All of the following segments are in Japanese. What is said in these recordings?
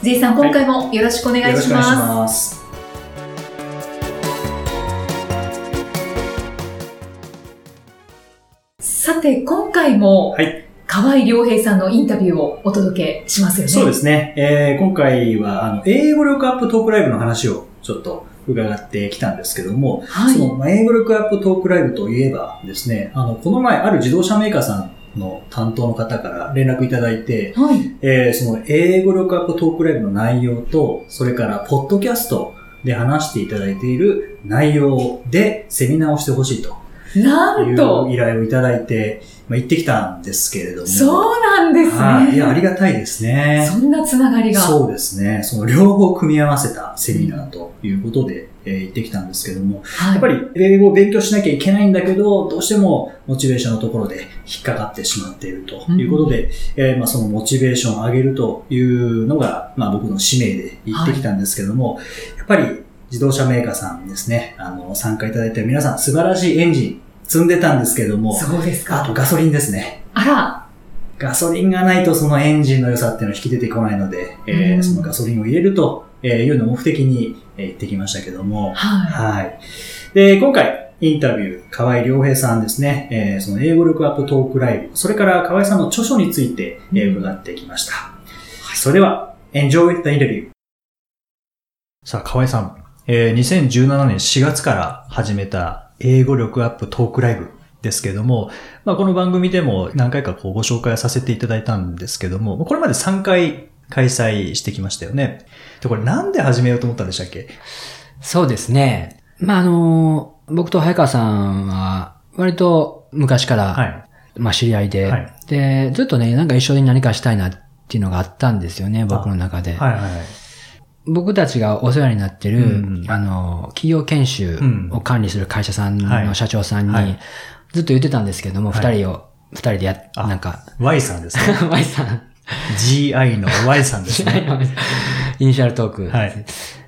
J さん、今回もよろしくお願いしよろしくお願いします。ます。さて、今回も、はい。河合良平さんのインタビューをお届けしますよね。そうですね。えー今回は、あの、英語力アップトークライブの話をちょっと伺ってきたんですけども、はいその、まあ英語力アップトークライブといえばですね、あの、この前ある自動車メーカーさんの担当の方から連絡いただいて、はい。えーその英語力アップトークライブの内容と、それから、ポッドキャストで話していただいている内容でセミナーをしてほしいとないんとう、依頼をいただいて、まあ、行ってきたんですけれども。そうなんですね。はい。いや、ありがたいですね。そんなつながりが。そうですね。その両方組み合わせたセミナーということで、えー行ってきたんですけども、はい。やっぱり英語を勉強しなきゃいけないんだけど、どうしてもモチベーションのところで引っかかってしまっているということで、えーまあ、そのモチベーションを上げるというのが、まあ、僕の使命で行ってきたんですけども、やっぱり自動車メーカーさんですね、あの、参加いただいて皆さん素晴らしいエンジン積んでたんですけども、そうですか。あとガソリンですね。あら、ガソリンがないとそのエンジンの良さっていうのは引き出てこないので、えーうん。そのガソリンを入れるとえーいうのを目的にえー行ってきましたけども、ははい。で、今回、インタビュー、河合良平さんですね、えーその英語力アップトークライブ、それから河合さんの著書について、えー伺ってきました。それでは、Enjoy the interview! さあ、河合さん、えー2017年4月から始めた英語力アップトークライブですけども、まあ、この番組でも何回かこうご紹介させていただいたんですけども、これまで3回開催してきましたよね。で、これなんで始めようと思ったんでしたっけ？そうですね。まあ、あの、僕と早川さんは、割と昔から、はい。まあ、知り合いで、はいで、ずっとね、なんか一緒に何かしたいなっていうのがあったんですよね、僕の中で。はいはい。僕たちがお世話になってる、うんあの、企業研修を管理する会社さんはいの社長さんに、はいずっと言ってたんですけども、二、はい人を、二人でやなんか、Y さんですね。Y さん、GI の Y さんですね。イニシャルトーク。はい。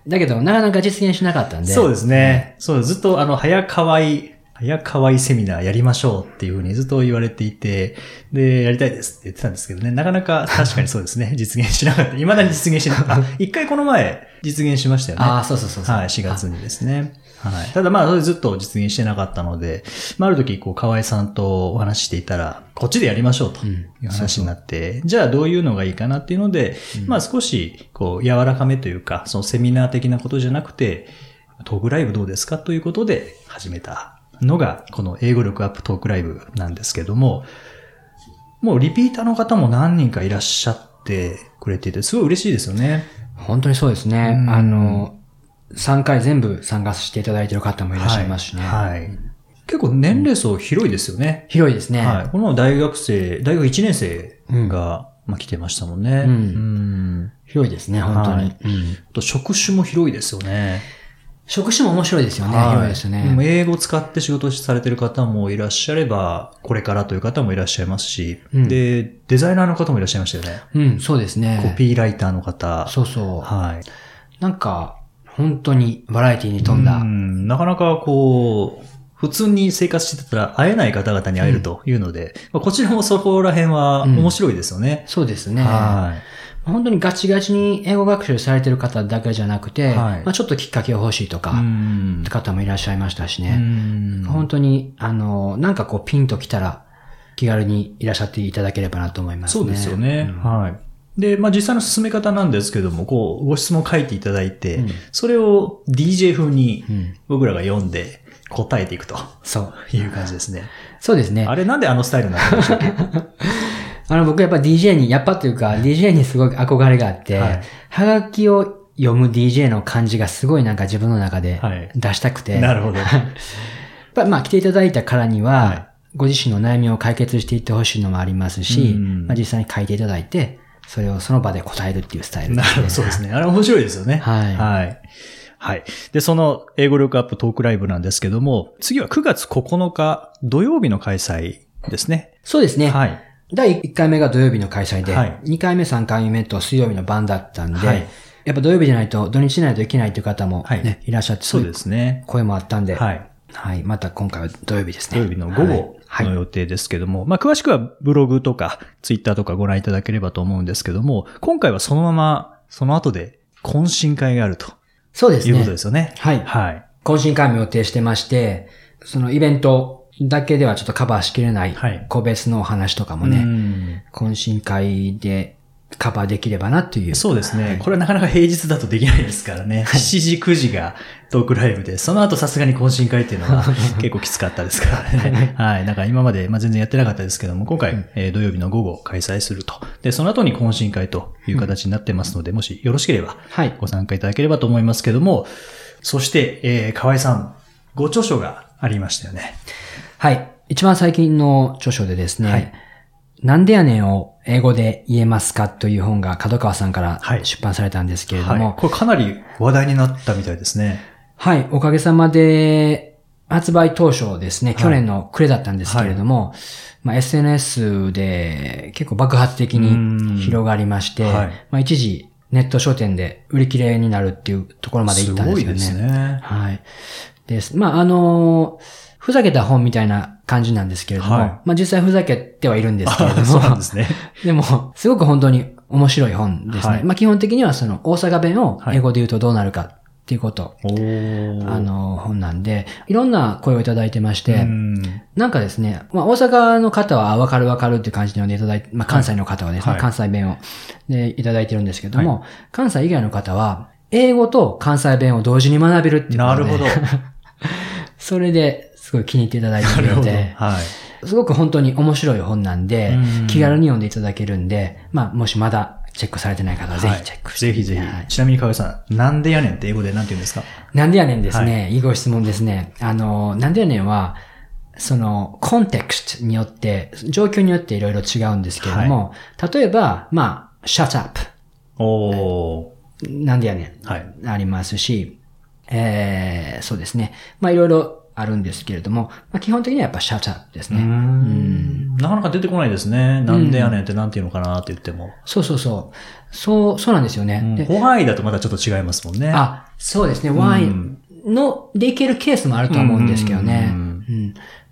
だけど、なかなか実現しなかったんで。そうですね。そう、ずっとあの、早川い、早川いセミナーやりましょうっていうふうにずっと言われていて、で、やりたいですって言ってたんですけどね、なかなか確かにそうですね、実現しなかった。未だに実現しなかった。あ 一回この前実現しましたよね。ああ、そうそうそうそう。はい、4月にですね。はい。ただまあ、それずっと実現してなかったので、まあ、ある時、こう、河合さんとお話ししていたら、こっちでやりましょうとうんいう話になって、じゃあどういうのがいいかなっていうので、まあ少し、こう、柔らかめというか、そのセミナー的なことじゃなくて、トークライブどうですかということで始めたのが、この英語力アップトークライブなんですけども、もうリピーターの方も何人かいらっしゃってくれていて、すごい嬉しいですよね。本当にそうですね。うんあの、3回全部参加していただいている方もいらっしゃいますしね。はい。はい結構年齢層広いですよね。広いですね。はい。この大学生、大学1年生が、まあ、来てましたもんね。うんうん広いですね、本当に。はいうんあと職種も広いですよね。職種も面白いですよね。はい広いですね。英語を使って仕事されてる方もいらっしゃれば、これからという方もいらっしゃいますし、うんで、デザイナーの方もいらっしゃいましたよね。うん、そうですね。コピーライターの方。そうそう。はい。なんか、本当にバラエティに富んだ。うんなかなかこう、普通に生活してたら会えない方々に会えるというので、まあこちらもそこら辺は面白いですよね。そうですね。はい。本当にガチガチに英語学習されてる方だけじゃなくて、はいまあちょっときっかけを欲しいとか、うんって方もいらっしゃいましたしうね。ん本当に、あの、なんかこうピンときたら、気軽にいらっしゃっていただければなと思いますね。そうですよね。うんはい。で、まあ実際の進め方なんですけども、こう、ご質問書いていただいて、うんそれを DJ 風にうん。僕らが読んで答えていくとそう。いう感じですね。そうですね。あれなんであのスタイルになったんでしょう？か あの、僕やっぱ DJ に、やっぱっていうか、DJ にすごい憧れがあって、はいはがきを読む DJ の感じがすごいなんか自分の中ではい出したくて。なるほど。まあ来ていただいたからには、はいご自身の悩みを解決していってほしいのもありますし、うんまあ、実際に書いていただいて、それをその場で答えるっていうスタイルですね。なるほど、そうですね。あれ面白いですよね。はいはい。はい。で、その英語力アップトークライブなんですけども、次は9月9日土曜日の開催ですね。そうですね。はい。第1回目が土曜日の開催で、はい2回目、3回目と水曜日の晩だったんで、はいやっぱ土曜日じゃないと、土日じゃないといけないという方もね、はいい、らっしゃって、そうですね。声もあったんで、はい。はい。また今回は土曜日ですね。土曜日の午後。の予定ですけども、まあ詳しくはブログとかツイッターとかご覧いただければと思うんですけども、今回はそのままその後で懇親会があるとそうですねいうことで。すよね。はいはい。懇親会も予定してまして、そのイベントだけではちょっとカバーしきれないはい個別のお話とかもうね、ん懇親会でカバーできればなという。そうですね。はいこれはなかなか平日だとできないですからね。7時、9時がトークライブで、その後さすがに懇親会っていうのは 結構きつかったですからね。はい。だから今まで、まあ、全然やってなかったですけども、今回、えー土曜日の午後開催すると。で、その後に懇親会という形になってますので、もしよろしければはい。ご参加いただければと思いますけども、そして、えー、河合さん、ご著書がありましたよね。はい。一番最近の著書でですね、はいなんでやねんを英語で言えますかという本が角川さんからはい出版されたんですけれども、はい。これかなり話題になったみたいですね。はい、おかげさまで、発売当初ですね、はい去年の暮れだったんですけれども、まあ、SNS で結構爆発的うんに広がりまして、はいまあ、一時ネット書店で売り切れになるっていうところまで行ったんですよね。すごいですね。はい。です。まあ、あのふざけた本みたいな感じなんですけれども、はい。まあ実際ふざけてはいるんですけれども、あそうなんですね。でも、すごく本当に面白い本ですね。はい。まあ基本的にはその大阪弁を英語で言うとどうなるかっていうこと、おー。あの、本なんで、いろんな声をいただいてまして、うん。なんかですね、まあ大阪の方はあわかるわかるっていう感じで呼んでいただいて、まあ関西の方はですね、はい。関西弁を。でいただいてるんですけども、関西以外の方は、英語と関西弁を同時に学べるっていうことで。なるほど。それですごい気に入っていただいてなるほど。くれて、はい。すごく本当に面白い本なんでうん、気軽に読んでいただけるんで、まあ、もしまだチェックされてない方はぜひチェックして、はいぜひぜひはい。ちなみに河合さん、なんでやねんって英語でなんて言うんですか？なんでやねんですね、い、いご質問ですね。あの、なんでやねんは、その、コンテクストによって、状況によっていろいろ違うんですけれども、例えば、まあ、shut up。おー。なんでやねん。はい。ありますし、えー、そうですね。まあ、いろいろあるんですけれども、まあ、基本的にはやっぱ shut up ですうーね。ん。なかなか出てこないですね。なんでやねんってなんて言うのかなって言っても。そうそうそう。そう、そうなんですよね。でホワイだとまたちょっと違いますもんね。あ、そうですね。ワインの、でいけるケースもあると思うんですけどね。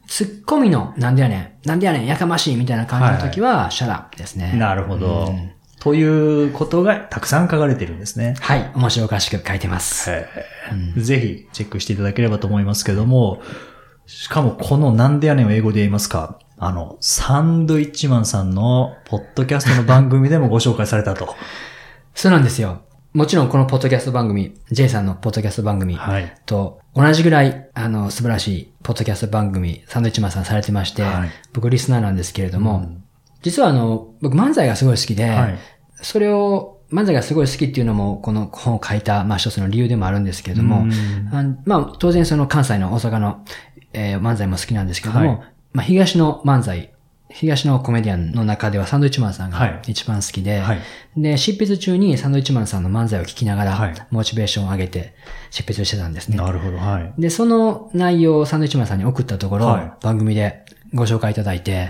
ツッコミの、なんでやねん、なんでやねん、やかましいみたいな感じの時は、シャラですね。なるほどうん。ということがたくさん書かれてるんですね。はい。面白おかしく書いてます。へーぜひチェックしていただければと思いますけども、しかもこのなんでやねんを英語で言いますか、あの、サンドイッチマンさんのポッドキャストの番組でもご紹介されたと。そうなんですよ。もちろんこのポッドキャスト番組、J さんのポッドキャスト番組はい。と同じぐらい、あの、素晴らしいポッドキャスト番組、サンドイッチマンさんされてまして、はい僕リスナーなんですけれども、うん実はあの、僕漫才がすごい好きで、はい。それを、漫才がすごい好きっていうのも、この本を書いた、まあ一つの理由でもあるんですけれども、まあ当然その関西の大阪の、えー漫才も好きなんですけれども、はいまあ東の漫才、東のコメディアンの中ではサンドイッチマンさんはいが一番好きで、はい。で、執筆中にサンドイッチマンさんの漫才を聞きながはいら、モチベーションを上げて執筆してたんですね。なるほど。はい。で、その内容をサンドイッチマンさんに送ったところ、はい番組でご紹介いただいて。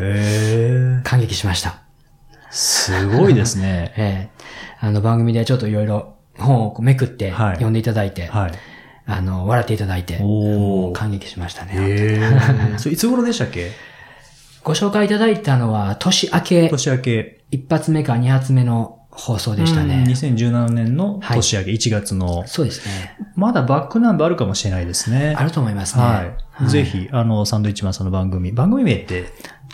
感激しました。すごいですね。ええあの番組でちょっといろいろ本をめくってはい読んでいただいて、はい。あの、笑っていただいて、感激しましたね。へえ。それいつ頃でしたっけ？ご紹介いただいたのは年明け、年明け。一発目か二発目の放送でしたね。うん2017年の年明け、1月の。そうですね。まだバックナンバーあるかもしれないですね。あると思いますね。はい。ぜひ、あの、サンドイッチマンさんの番組。番組名って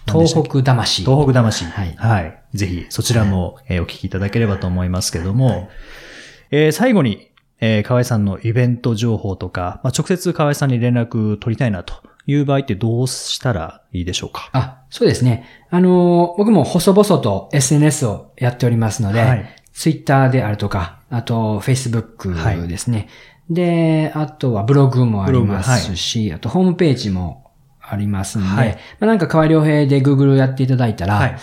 東北魂。東北魂。はいはい。ぜひ、そちらも、えーお聞きいただければと思いますけども、えー最後に、えー河合さんのイベント情報とか、まあ、直接河合さんに連絡取りたいなという場合ってどうしたらいいでしょうか？あ、そうですね。あのー僕も細々と SNS をやっておりますので、はい Twitter であるとか、あと Facebook ですね。で、あとはブログもありますし、あとホームページもありますんで、はいまあ、なんか河合良平で Google やっていただいたら、はい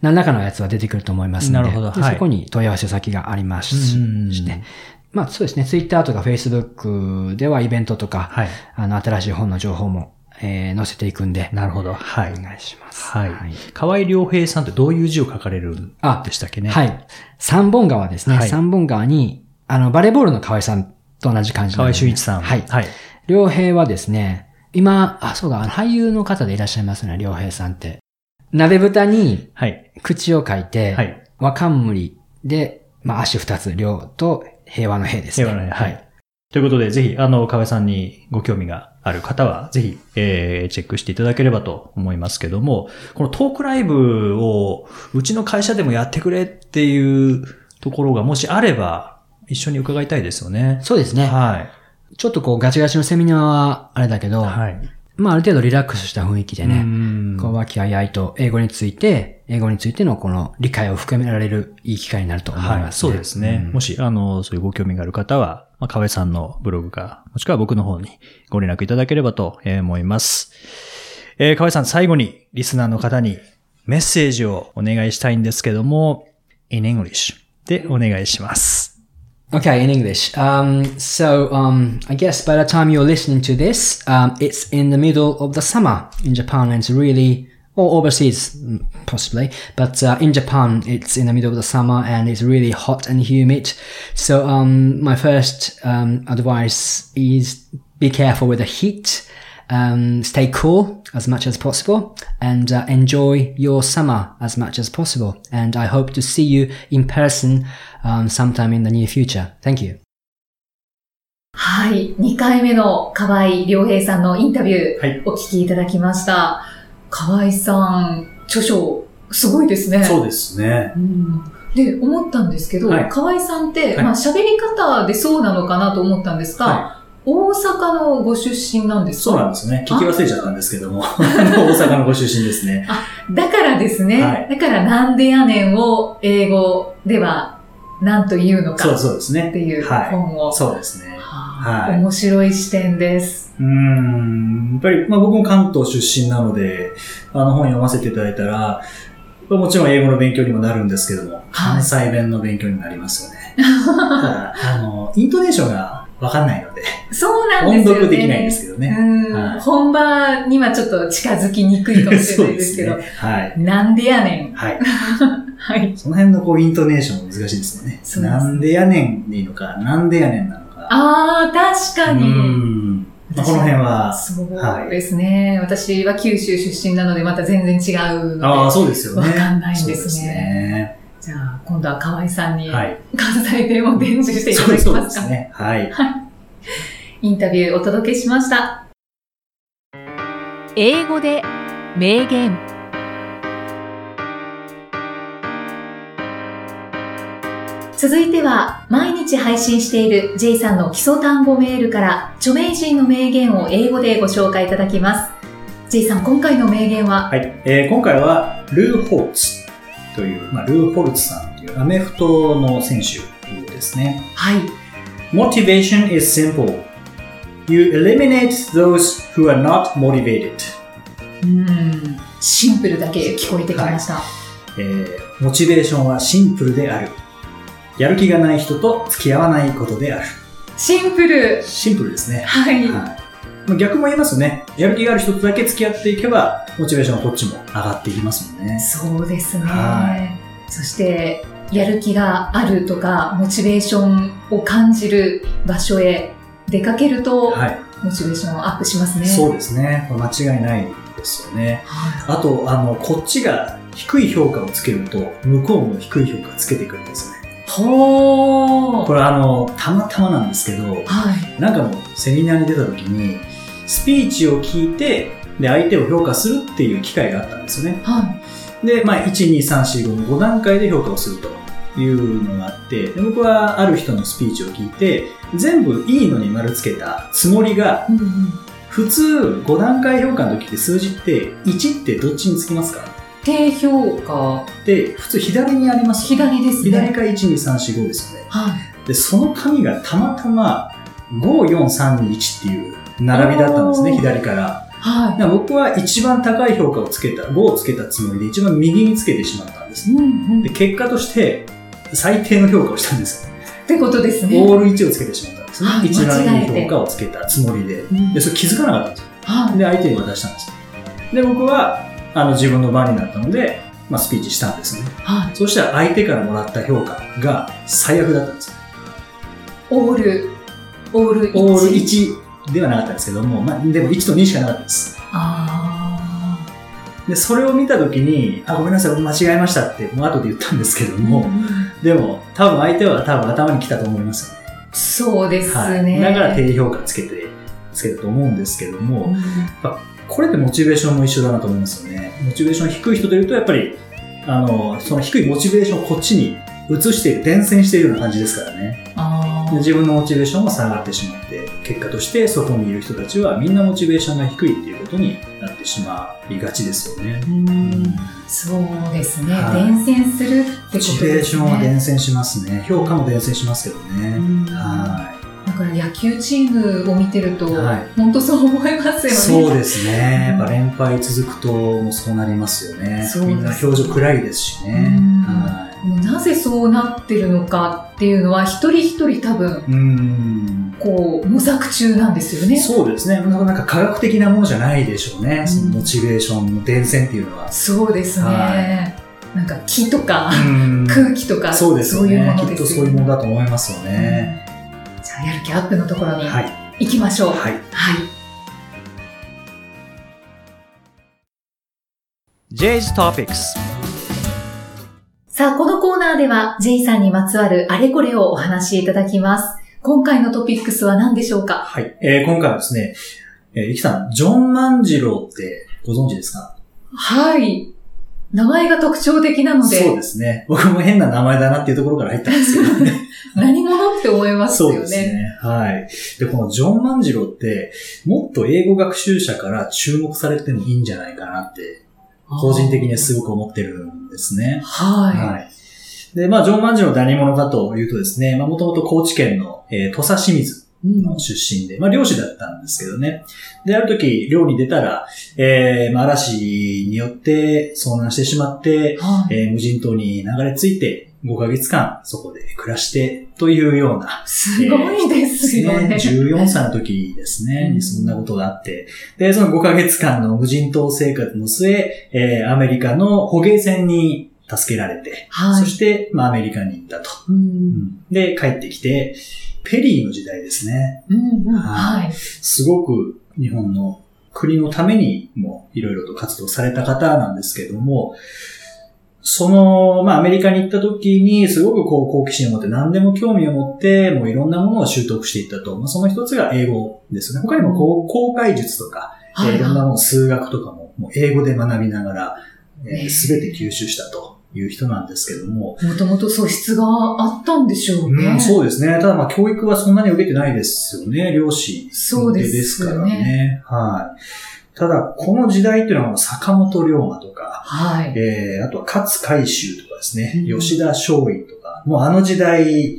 何らかのやつは出てくると思いますので、なるほどはいでそこに問い合わせ先がありますしうんね。まあそうですね、Twitter とか Facebook ではイベントとか、はい。あの、新しい本の情報も、えー載せていくんで、なるほど。はい。お願いします。はい。河合良平さんってどういう字を書かれるんあでしたっけね？。はいい。三本川ですね。はい三本川に、あの、バレーボールの河合さんと同じ感じ河合で修一さん。はい。はい。良平はですね、今、あ、そうだ、俳優の方でいらっしゃいますね、良平さんって。鍋蓋にはい。口を書いて、はい。和冠で、まあ足二つ、良と平和の平ですね。平和の平はい。ということで、ぜひ、あの、河合さんにご興味がある方は、ぜひ、えー、チェックしていただければと思いますけども、このトークライブを、うちの会社でもやってくれっていうところがもしあれば、一緒に伺いたいですよね。そうですね。はい。ちょっとこうガチガチのセミナーはあれだけど、はい。まあある程度リラックスした雰囲気でね、ねこう和気あいあいと英語について、英語についてのこの理解を深められるいい機会になると思います、ねはい、そうですね。うんもし、あの、そういうご興味がある方は、まあ、河合さんのブログか、もしくは僕の方にご連絡いただければとえー思います。えー、河合さん、最後にリスナーの方にメッセージをお願いしたいんですけども、in English でお願いします。Okay, in English. Um, so, um, I guess by the time you're listening to this, um, it's in the middle of the summer in Japan and it's really, or overseas mm, possibly, but uh, in Japan it's in the middle of the summer and it's really hot and humid. So, um, my first um, advice is be careful with the heat. Um, stay cool as much as possible and uh, enjoy your summer as much as possible. And I hope to see you in person um, sometime in the near future. Thank you. はい。2回目の河合良平さんのインタビュー、はいお聞きいただきました。河合さん、著書、すごいですね。そうですね。うんで、思ったんですけど、はい河合さんって、はいまあ喋り方でそうなのかなと思ったんですが、は大阪のご出身なんですか？そうなんですね。聞き忘れちゃったんですけども、大阪のご出身ですね。だからですね、はいだからなんでやねんを英語では何と言うのかそうそうですね。っていうはい本を。そうですね。はい面白い視点です。うーん。やっぱり、まあ僕も関東出身なので、あの本読ませていただいたら、もちろん英語の勉強にもなるんですけども、関西弁の勉強になりますよね。ただ、あの、イントネーションがわかんないので、そうなんですよね。音読できないんですけどね。うんはい本場にはちょっと近づきにくいかもしれないですけど、ね。はい。なんでやねん。はい。はい。その辺のこう、イントネーションも難しいですよね。そうですなんでやねんでいいのか、なんでやねんなのか。ああ、確かうに。ん。まあ、この辺は、そうですね、私は九州出身なのでまた全然違う。ああ、そうですよね。わかんないんですねそうですね。じゃあ、今度は河合さんにはい。関西弁を伝授していたそうそうだけまか？ですすね。はい。インタビューお届けしました。英語で名言続いては、毎日配信している J さんの基礎単語メールから著名人の名言を英語でご紹介いただきます。J さん、今回の名言は、はい。えー今回は、ルー・ホルツという、まあ、ルー・ホルツさんというアメフトの選手ですね。はい。Motivation is simple. You eliminate those who are not motivated. うん、シンプルだけ聞こえてきました。えーモチベーションはシンプルである。やる気がない人と付き合わないことである。シンプル。シンプルですね。はい。はい。まあ逆も言えますね。やる気がある人とだけ付き合っていけば、モチベーションはこっちも上がっていきますもんね。そうですね。はそして、やる気があるとか、モチベーションを感じる場所へ出かけると、はい。モチベーションアップしますね。そうですね。間違いないですよね。はあと、あの、こっちが低い評価をつけると、向こうも低い評価をつけてくるんですよね。い。ほー。これあの、たまたまなんですけど、はい。なんかのセミナーに出た時に、スピーチを聞いて、で、相手を評価するっていう機会があったんですよね。はい。で、まあ、1、2、3、4、5の5段階で評価をするというのがあって、で僕はある人のスピーチを聞いて、全部いいのに丸つけたつもりが、うんうん普通5段階評価の時って数字って1ってどっちにつきますか？低評価、で、普通左にあります左ですね。左から1、2、3、4、5ですよね。はい。で、その紙がたまたま5、4、3、2、1っていう並びだったんですね、左から。はだから僕は一番高い評価をつけた、5をつけたつもりで一番右につけてしまったんですい。。うんうん。で、っ結果として最低の評価をしたんです。てことですね。オール1をつけてしまったんですね。はい一番いい評価をつけたつもりで。うんで、それ気づかなかったんですよ。はい。で、相手に渡したんです。で、僕は、あの、自分の番になったので、まあ、スピーチしたんですね。はい。そしたら相手からもらった評価が最悪だったんですよ。オール、オール1。オール1ではなかったんですけども、まあ、でも1と2しかなかったです。あで、それを見たときに、あ、ごめんなさい、僕間違えましたって、もう後で言ったんですけどあ。も、うんでも、多分相手は多分頭に来たと思いますよね。そうですはい。ね。だから低評価つけて、つけたと思うんですけども、うんこれってモチベーションも一緒だなと思いますよね。モチベーション低い人というと、やっぱり、あの、その低いモチベーションをこっちに移している、伝染しているような感じですからね。自分のモチベーションも下がってしまって、結果としてそこにいる人たちはみんなモチベーションが低いっていうことになってしまいがちですよね。うんそうですね。はい伝染するってことモですね。チベーションは伝染しますね。評価も伝染しますけどね。うんはだから野球チームを見てると、はい本当そう思いますよい。ね。そうですね。うんやっぱ連敗続くともうそうなりますよね。ねみんな表情暗いですしね。なぜそうなってるのかっていうのは、一人一人多分、い。うん。こう、模索中なんですよね。そうですね。なんか科学的なものじゃないでしょうね。んそのモチベーションの伝染っていうのは。そうですね。はなんか木とか、うん空気とか、そうですよそういうね。ものですよきっとそういうものだと思いますよね。じゃあ、やる気アップのところにはい。行きましょう。はい。はい。J's Topics さあ、ナーでは、J さんにまつわるあれこれをお話しいただきます。今回のトピックスは何でしょうか？はい。えー今回はですね、えー、イキさん、ジョン万次郎ってご存知ですか？はい。名前が特徴的なので、そうですね。僕も変な名前だなっていうところから入ったんですけどね。何者って思いますよね。そうですね。はい。で、このジョン万次郎って、もっと英語学習者から注目されてもいいんじゃないかなって、個人的にはすごく思ってるんですね。はい。はい。で、まあ、ジョン万次郎って何者かというとですね、まあ、もともと高知県の、えー土佐清水うんの出身で、まあ、漁師だったんですけどね。で、ある時、漁に出たら、えー、まあ、嵐によって遭難してしまって、はい。えー無人島に流れ着いて、5ヶ月間そこで暮らして、というような、すごいですよね。14歳の時ですね、うん。にそんなことがあって、で、その5ヶ月間の無人島生活の末、えーアメリカの捕鯨船に助けられて、はいそして、まあ、アメリカに行ったと。うんで、帰ってきて、ペリーの時代ですね。うんうんはいはい。すごく日本の国のためにもいろいろと活動された方なんですけども、その、まあ、アメリカに行った時に、すごくこう、好奇心を持って何でも興味を持って、もういろんなものを習得していったと。まあ、その一つが英語ですね。他にもこう、公開術とか、えーいろんなもの、数学とかも、もう英語で学びながら、ねすべて吸収したという人なんですけども、もともと素質があったんでしょうね。うん、そうですね。ただまあ教育はそんなに受けてないですよね。漁師そうですよねからね。はい。ただ、この時代っていうのは坂本龍馬とか、はい。えー、あとは勝海舟とかですね、うん吉田松陰とか、もうあの時代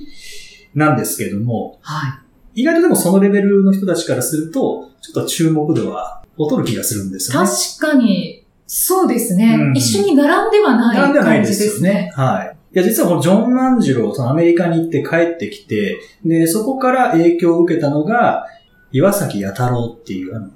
なんですけども、は意外とでもそのレベルの人たちからすると、ちょっと注目度は劣る気がするんですい。よね。確かに、そうですね。うん一緒に並んではないなんではないで感じですすよねね。。はい。いや、実はこのジョン万次郎、そのアメリカに行って帰ってきて、で、そこから影響を受けたのが、岩崎弥太郎っていう、あの、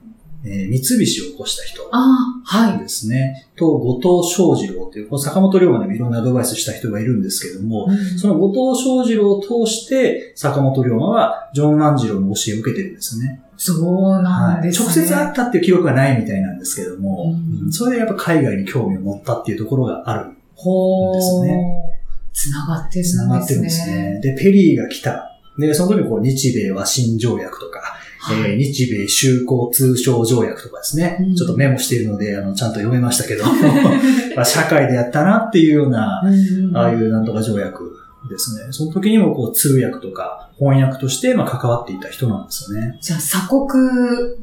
えー三菱を起こした人ああ、はい。ですね。と、後藤翔二郎っていう、この坂本龍馬でもいろんなアドバイスした人がいるんですけども、うんその後藤翔二郎を通して、坂本龍馬はジョン万次郎の教えを受けてるんですよね。そうなんですね。直接会ったっていう記録はないみたいなんですけども、うんうんそれでやっぱ海外に興味を持ったっていうところがあるほですーね。つながってるんですね。繋がってるんですね。で、ペリーが来た。で、その時にこう日米和親条約とか、はいえー日米修好通商条約とかですね、うんちょっとメモしているので、あの、ちゃんと読めましたけど、まあ社会でやったなっていうような、ああいうなんとか条約ですね。その時にもこう通訳とか翻訳としてまあ関わっていた人なんですよね。じゃあ、鎖国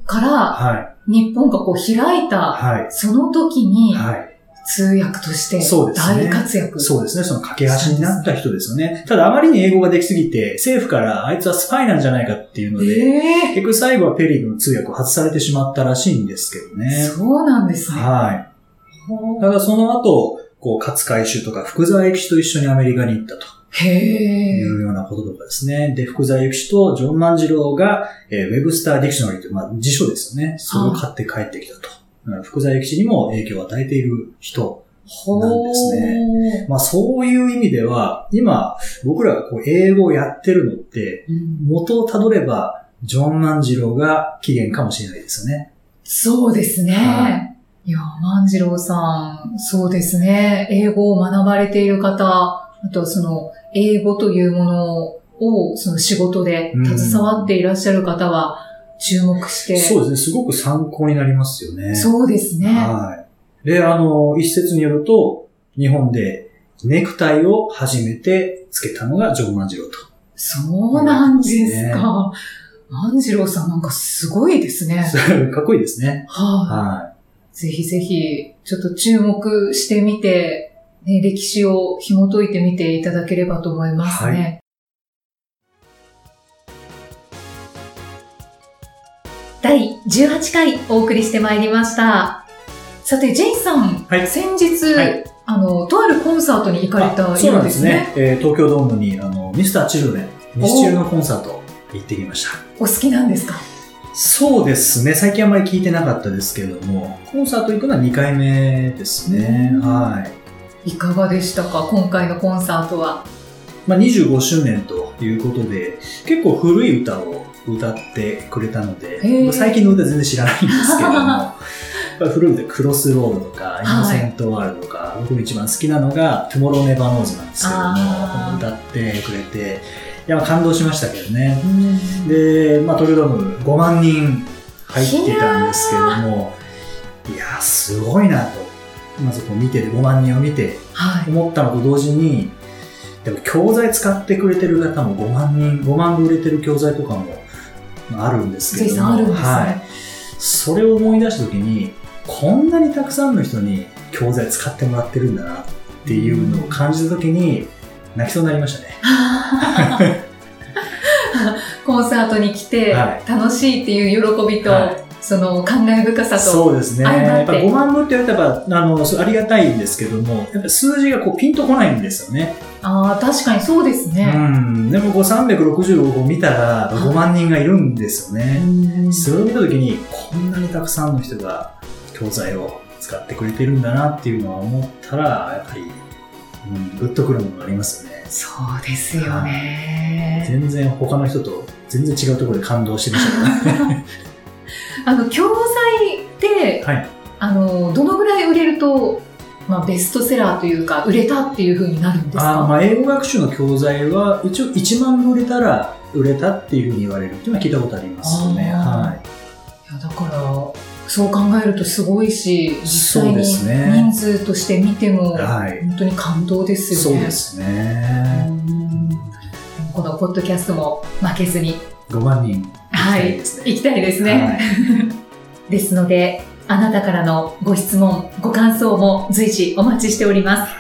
からはい。日本がこう開いた、はい。その時に、はい。通訳としてそうですね大活躍。そうですね。その架け橋になった人ですよね。ただあまりに英語ができすぎて、政府からあいつはスパイなんじゃないかっていうので、え結局最後はペリーの通訳を外されてしまったらしいんですけどえね。そうなんですね。はい。ただその後、こう、勝海舟とか福沢諭吉と一緒にアメリカに行ったとへえ。いうようなこととかですね。で、福沢諭吉とジョン万次郎が、えーウェブスターディクショナリーという、まあ、辞書ですよね。それを買って帰ってきたと。うん福沢諭吉にも影響を与えている人。ほなんですねまあ、そういう意味では、今、僕らがこう、英語をやってるのって、うん元をたどれば、ジョン万次郎が起源かもしれないですよね。そうですね。はいい、や、万次郎さん、そうですね。英語を学ばれている方、あとその、英語というものを、その仕事で携わっていらっしゃる方は、注目して。そうですね。すごく参考になりますよね。そうですね。はい。で、あの、一説によると、日本でネクタイを初めてつけたのがジョン万次郎と。そうなんですねか。万次郎さんなんかすごいですね。かっこいいですね。はい、はぜひぜひ、ちょっと注目してみて、ね、歴史を紐解いてみていただければと思いますね。第18回お送りしてまいりました。さて、ジェイさん、はい先日、はいあの、とあるコンサートに行かれたよなでねうんですすね。。えー東京ドームに、あの、ミスターチルドレン、ミスチルのコンサート行ってきました。お好きなんですか？そうですね。最近あんまり聞いてなかったですけれども、コンサート行くのは2回目ですね。うんはい。いかがでしたか？今回のコンサートは。まあ、25周年ということで、結構古い歌を歌ってくれたので最近の歌全然知らないんですけども、古い歌、 CROSS ROAD とか、 innocent world とか、僕一番好きなのが、 Tomorrow never knows なんですけども、歌ってくれて、いや、まあ感動しましたけどね。うんで、まあ、東京ドーム5万人入ってたんですけども、いやー、すごいなと。まずこう見てて、5万人を見てはい。思ったのと同時に、でも教材使ってくれてる方も5万人、5万部売れてる教材とかもまああるんですけど。それを思い出したときに、こんなにたくさんの人に教材使ってもらってるんだなっていうのを感じたときに、泣きそうになりましたね。コンサートに来てはい楽しいっていう喜びと、はいその感慨深さと、そうですね。やっぱ5万部って言われたら、あの、ありがたいんですけども、やっぱ数字がこうピンとこないんですよね。ああ、確かにそうですうね。ん。でもこう365を見たら5万人がいるんですよね。うんそれを見たときに、こんなにたくさんの人が教材を使ってくれてるんだなっていうのは思ったら、やっぱり、うん、グッとくるものがありますよね。そうですよね。全然他の人と全然違うところで感動してましたね。あの、教材って、はい。あの、どのぐらい売れると、まあ、ベストセラーというか、売れたっていう風になるんですか？あーまあ、英語学習の教材は、一応1万部売れたら売れたっていうふうに言われるっていうのは聞いたことありますよね。あーはい。いやだから、そう考えるとすごいし、実際そうにですね人数として見ても、はい。本当に感動ですよね。そうですね。うんこのポッドキャストも負けずに、5万人。はい、行きたいですね行きたいですね。ですので、あなたからのご質問、ご感想も随時お待ちしております。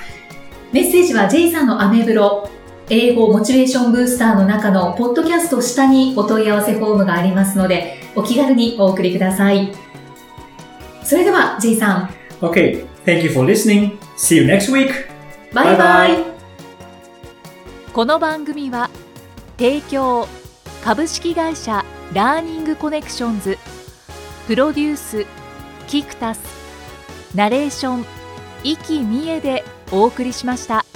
メッセージは J さんのアメブロ、英語モチベーションブースターの中のポッドキャスト下にお問い合わせフォームがありますので、お気軽にお送りください。それでは J さん、Okay. Thank you for listening. See you next week. バイバイ。この番組は提供株式会社ラーニングコネクションズプロデュースキクタスナレーション生きみえでお送りしました。